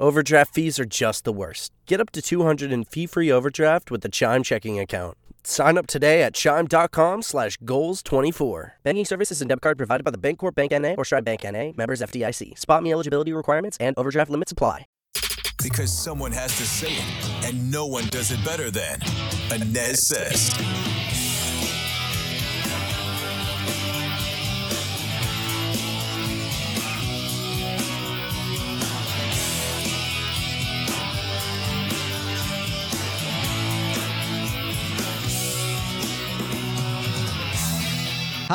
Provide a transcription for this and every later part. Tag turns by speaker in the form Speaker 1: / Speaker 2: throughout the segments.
Speaker 1: Overdraft fees are just the worst. Get up to 200 in fee-free overdraft with the Chime checking account. Sign up today at chime.com slash goals24. Banking services and debit card provided by the Bancorp Bank N.A. or Stride Bank N.A. Members FDIC. SpotMe eligibility requirements and overdraft limits apply.
Speaker 2: Because someone has to say it, and no one does it better than Anez says.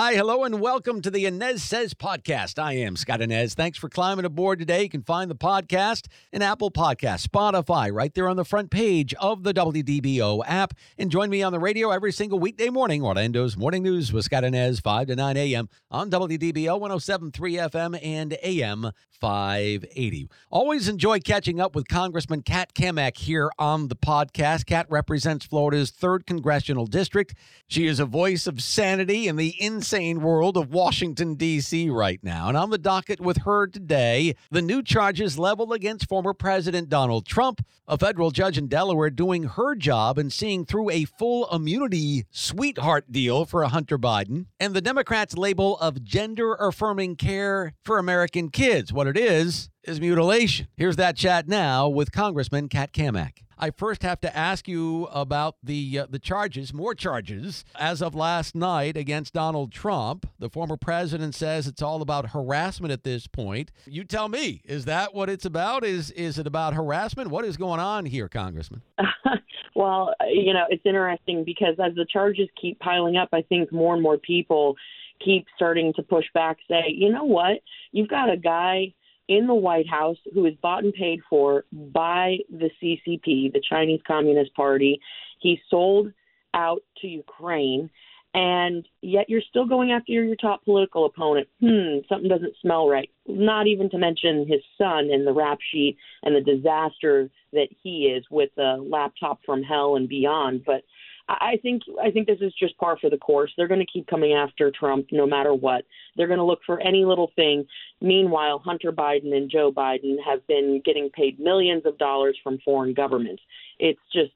Speaker 3: Hi, hello, and welcome to the Anez Says podcast. I am Scott Anez. Thanks for climbing aboard today. You can find the podcast in Apple Podcast, Spotify, right there on the front page of the WDBO app. And join me on the radio every single weekday morning. Orlando's Morning News with Scott Anez, 5 to 9 a.m. on WDBO 107.3 FM and AM 580. Always enjoy catching up with Congressman Kat Cammack here on the podcast. Kat represents Florida's 3rd Congressional District. She is a voice of sanity in the insane world of Washington, D.C. right now. And on the docket with her today, the new charges leveled against former President Donald Trump, a federal judge in Delaware doing her job and seeing through a full immunity sweetheart deal for a Hunter Biden, and the Democrats' label of gender affirming care for American kids. What it is, is mutilation. Here's that chat now with Congressman Kat Cammack. I first have to ask you about the uh, the charges, more charges as of last night against Donald Trump. The former president says it's all about harassment at this point. You tell me, is that what it's about? Is is it about harassment? What is going on here, Congressman?
Speaker 4: well, you know, it's interesting because as the charges keep piling up, I think more and more people keep starting to push back, say, you know what, you've got a guy in the White House who is bought and paid for by the CCP, the Chinese Communist Party. He sold out to Ukraine, and yet you're still going after your, your top political opponent. Hmm, something doesn't smell right. Not even to mention his son and the rap sheet and the disaster that he is with a laptop from hell and beyond. But I think I think this is just par for the course. They're going to keep coming after Trump no matter what. They're going to look for any little thing. Meanwhile, Hunter Biden and Joe Biden have been getting paid millions of dollars from foreign governments it's just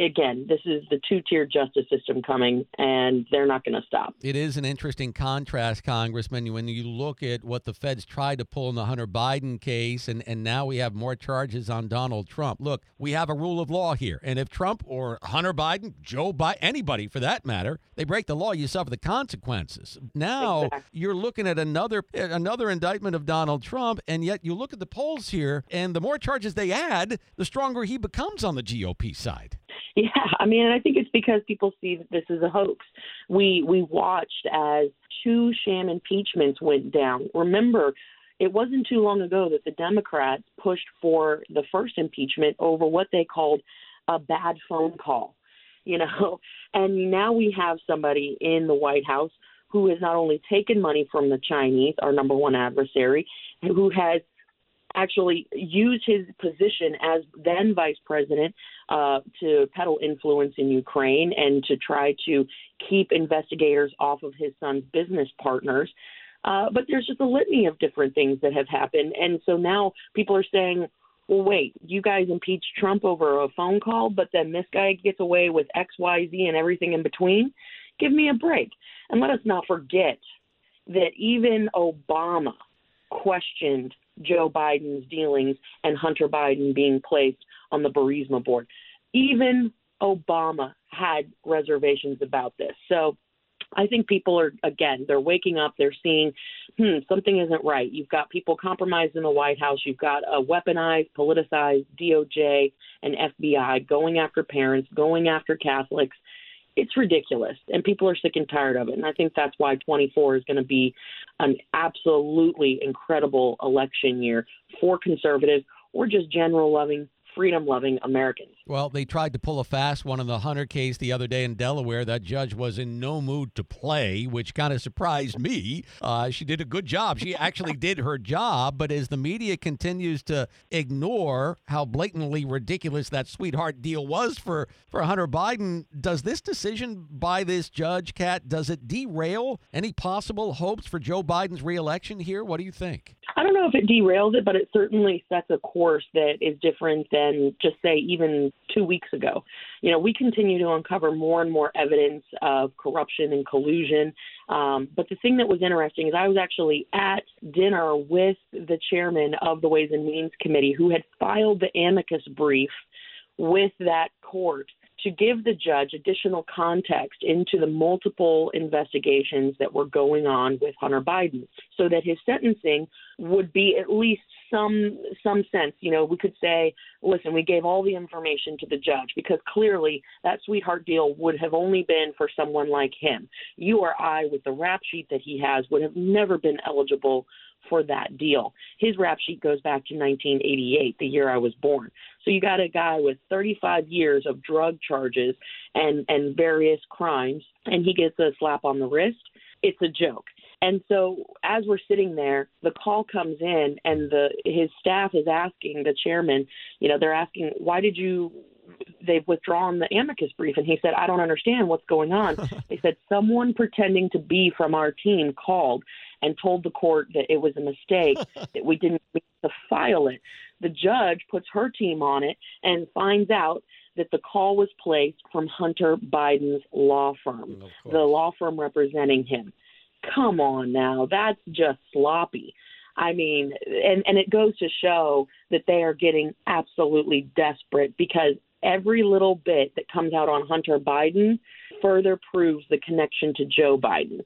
Speaker 4: again this is the two-tier justice system coming and they're not going to stop
Speaker 3: it is an interesting contrast congressman when you look at what the feds tried to pull in the hunter biden case and, and now we have more charges on donald trump look we have a rule of law here and if trump or hunter biden joe biden anybody for that matter they break the law you suffer the consequences now exactly. you're looking at another eh, another indictment of donald trump and yet you look at the polls here and the more charges they add the stronger he becomes on the GOP GOP side?
Speaker 4: Yeah, I mean, I think it's because people see that this is a hoax. We we watched as two sham impeachments went down. Remember, it wasn't too long ago that the Democrats pushed for the first impeachment over what they called a bad phone call. You know, and now we have somebody in the White House who has not only taken money from the Chinese, our number one adversary, who has actually used his position as then vice president uh, to peddle influence in Ukraine and to try to keep investigators off of his son's business partners. Uh, but there's just a litany of different things that have happened. And so now people are saying, well, wait, you guys impeached Trump over a phone call, but then this guy gets away with X, Y, Z, and everything in between? Give me a break. And let us not forget that even Obama questioned Joe Biden's dealings and Hunter Biden being placed on the Burisma board. Even Obama had reservations about this. So I think people are again, they're waking up, they're seeing, hmm, something isn't right. You've got people compromised in the White House, you've got a weaponized, politicized DOJ and FBI going after parents, going after Catholics. It's ridiculous and people are sick and tired of it. And i think that's why 24 is going to be an absolutely incredible election year for conservatives or just general loving freedom loving Americans.
Speaker 3: Well, they tried to pull a fast one in the Hunter case the other day in Delaware. That judge was in no mood to play, which kind of surprised me. Uh, she did a good job. She actually did her job, but as the media continues to ignore how blatantly ridiculous that sweetheart deal was for, for Hunter Biden, does this decision by this judge, Kat, does it derail any possible hopes for Joe Biden's reelection here? What do you think?
Speaker 4: I don't know if it derails it, but it certainly sets a course that is different than just say even two weeks ago. You know, we continue to uncover more and more evidence of corruption and collusion. Um, but the thing that was interesting is I was actually at dinner with the chairman of the Ways and Means Committee who had filed the amicus brief with that court to give the judge additional context into the multiple investigations that were going on with Hunter Biden so that his sentencing would be at least some some sense. You know we could say listen we gave all the information to the judge because clearly that sweetheart deal would have only been for someone like him. You or I with the rap sheet that he has would have never been eligible for that deal. His rap sheet goes back to 1988, the year I was born. So you got a guy with 35 years of drug charges and and various crimes, and he gets a slap on the wrist. It's a joke. And so as we're sitting there, the call comes in, and the his staff is asking the chairman, you know, they're asking, why did you they've withdrawn the amicus brief and he said i don't understand what's going on they said someone pretending to be from our team called and told the court that it was a mistake that we didn't need to file it. The judge puts her team on it and finds out that the call was placed from Hunter Biden's law firm, the law firm representing him. Come on now, that's just sloppy. I mean, and and it goes to show that they are getting absolutely desperate because every little bit that comes out on Hunter Biden further proves the connection to Joe Biden.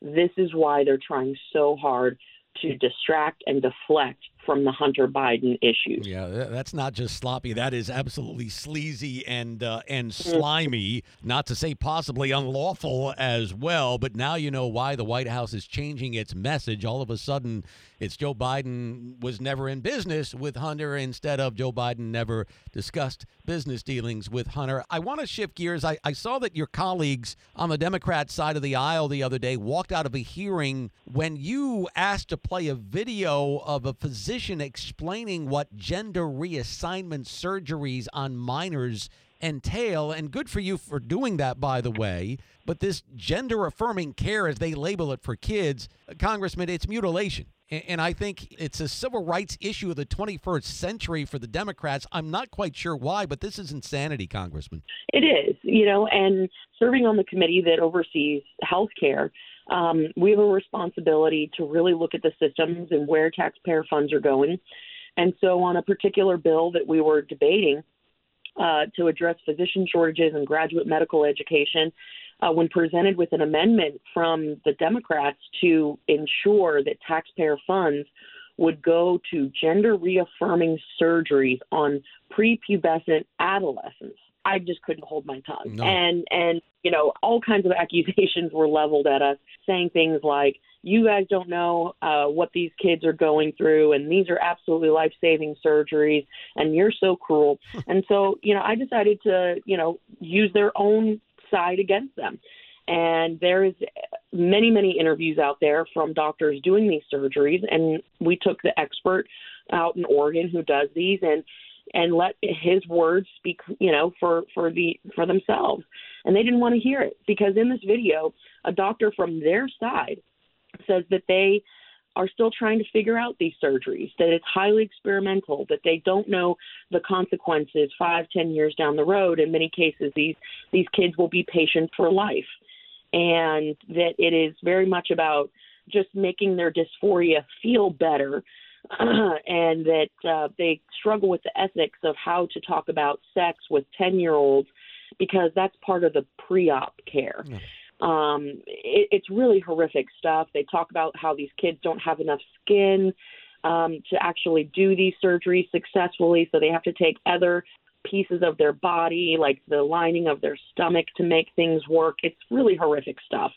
Speaker 4: This is why they're trying so hard to distract and deflect from the Hunter Biden issues.
Speaker 3: Yeah, that's not just sloppy. That is absolutely sleazy and uh, and mm-hmm. slimy. Not to say possibly unlawful as well. But now you know why the White House is changing its message. All of a sudden, it's Joe Biden was never in business with Hunter instead of Joe Biden never discussed business dealings with Hunter. I want to shift gears. I, I saw that your colleagues on the Democrat side of the aisle the other day walked out of a hearing when you asked to play a video of a physician explaining what gender reassignment surgeries on minors entail. And good for you for doing that, by the way. But this gender affirming care, as they label it for kids, uh, Congressman, it's mutilation. And I think it's a civil rights issue of the 21st century for the Democrats. I'm not quite sure why, but this is insanity, Congressman.
Speaker 4: It is, you know, and serving on the committee that oversees health care, um, we have a responsibility to really look at the systems and where taxpayer funds are going. And so, on a particular bill that we were debating uh, to address physician shortages and graduate medical education, uh, when presented with an amendment from the Democrats to ensure that taxpayer funds would go to gender reaffirming surgeries on prepubescent adolescents. I just couldn't hold my tongue. No. And and you know, all kinds of accusations were leveled at us, saying things like, "You guys don't know uh, what these kids are going through, and these are absolutely life-saving surgeries, and you're so cruel." and so, you know, I decided to, you know, use their own side against them. And there is many, many interviews out there from doctors doing these surgeries, and we took the expert out in Oregon who does these, and and let his words speak, you know, for for the for themselves. And they didn't want to hear it because in this video, a doctor from their side says that they are still trying to figure out these surgeries, that it's highly experimental, that they don't know the consequences five, ten years down the road. In many cases, these these kids will be patients for life, and that it is very much about just making their dysphoria feel better, and that uh, they struggle with the ethics of how to talk about sex with ten year olds because that's part of the pre-op care. Yeah. Um, it, it's really horrific stuff. They talk about how these kids don't have enough skin um, to actually do these surgeries successfully, so they have to take other pieces of their body, like the lining of their stomach, to make things work. It's really horrific stuff.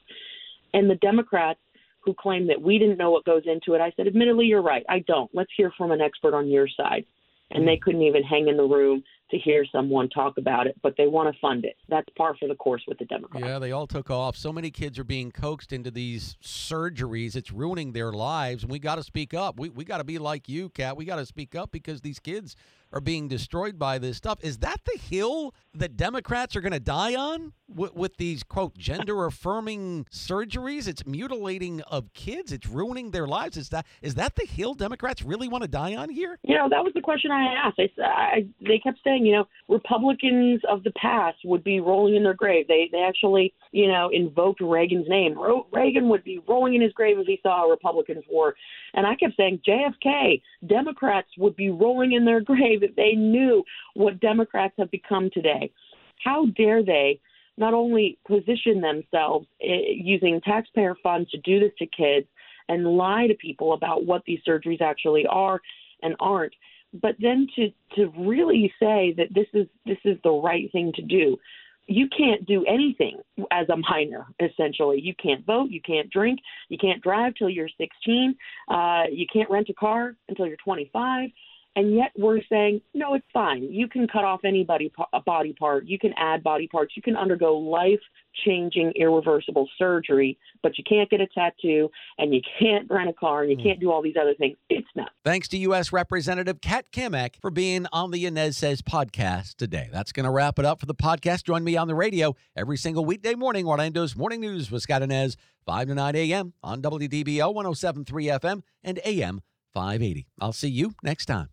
Speaker 4: And the Democrats who claim that we didn't know what goes into it, I said, admittedly, you're right. I don't. Let's hear from an expert on your side. And they couldn't even hang in the room to hear someone talk about it, but they want to fund it. That's par for the course with the Democrats.
Speaker 3: Yeah, they all took off. So many kids are being coaxed into these surgeries. It's ruining their lives. And we got to speak up. We, we got to be like you, Kat. We got to speak up because these kids are being destroyed by this stuff. Is that the hill that Democrats are going to die on with, with these quote gender affirming surgeries? It's mutilating of kids. It's ruining their lives. Is that is that the hill Democrats really want to die on here?
Speaker 4: You know, that was the question I asked. I, I, they kept saying, you know, Republicans of the past would be rolling in their grave. They they actually, you know, invoked Reagan's name. Reagan would be rolling in his grave if he saw Republicans war. And I kept saying JFK, Democrats would be rolling in their grave if they knew what Democrats have become today. How dare they not only position themselves eh, using taxpayer funds to do this to kids and lie to people about what these surgeries actually are and aren't, but then to to really say that this is this is the right thing to do you can't do anything as a minor essentially you can't vote you can't drink you can't drive till you're 16 uh, you can't rent a car until you're 25 and yet we're saying no it's fine. You can cut off any body, body part. You can add body parts. You can undergo life changing irreversible surgery but you can't get a tattoo and you can't rent a car and you hmm. can't do all these other things. It's not
Speaker 3: thanks to u.s representative kat cammack for being on the Anez Says podcast today. That's going to wrap it up for the podcast. Join me on the radio every single weekday morning orlando's morning news with scott Anez 5 to 9 a.m on wdbo 1073 fm and am 580 i'll see you next time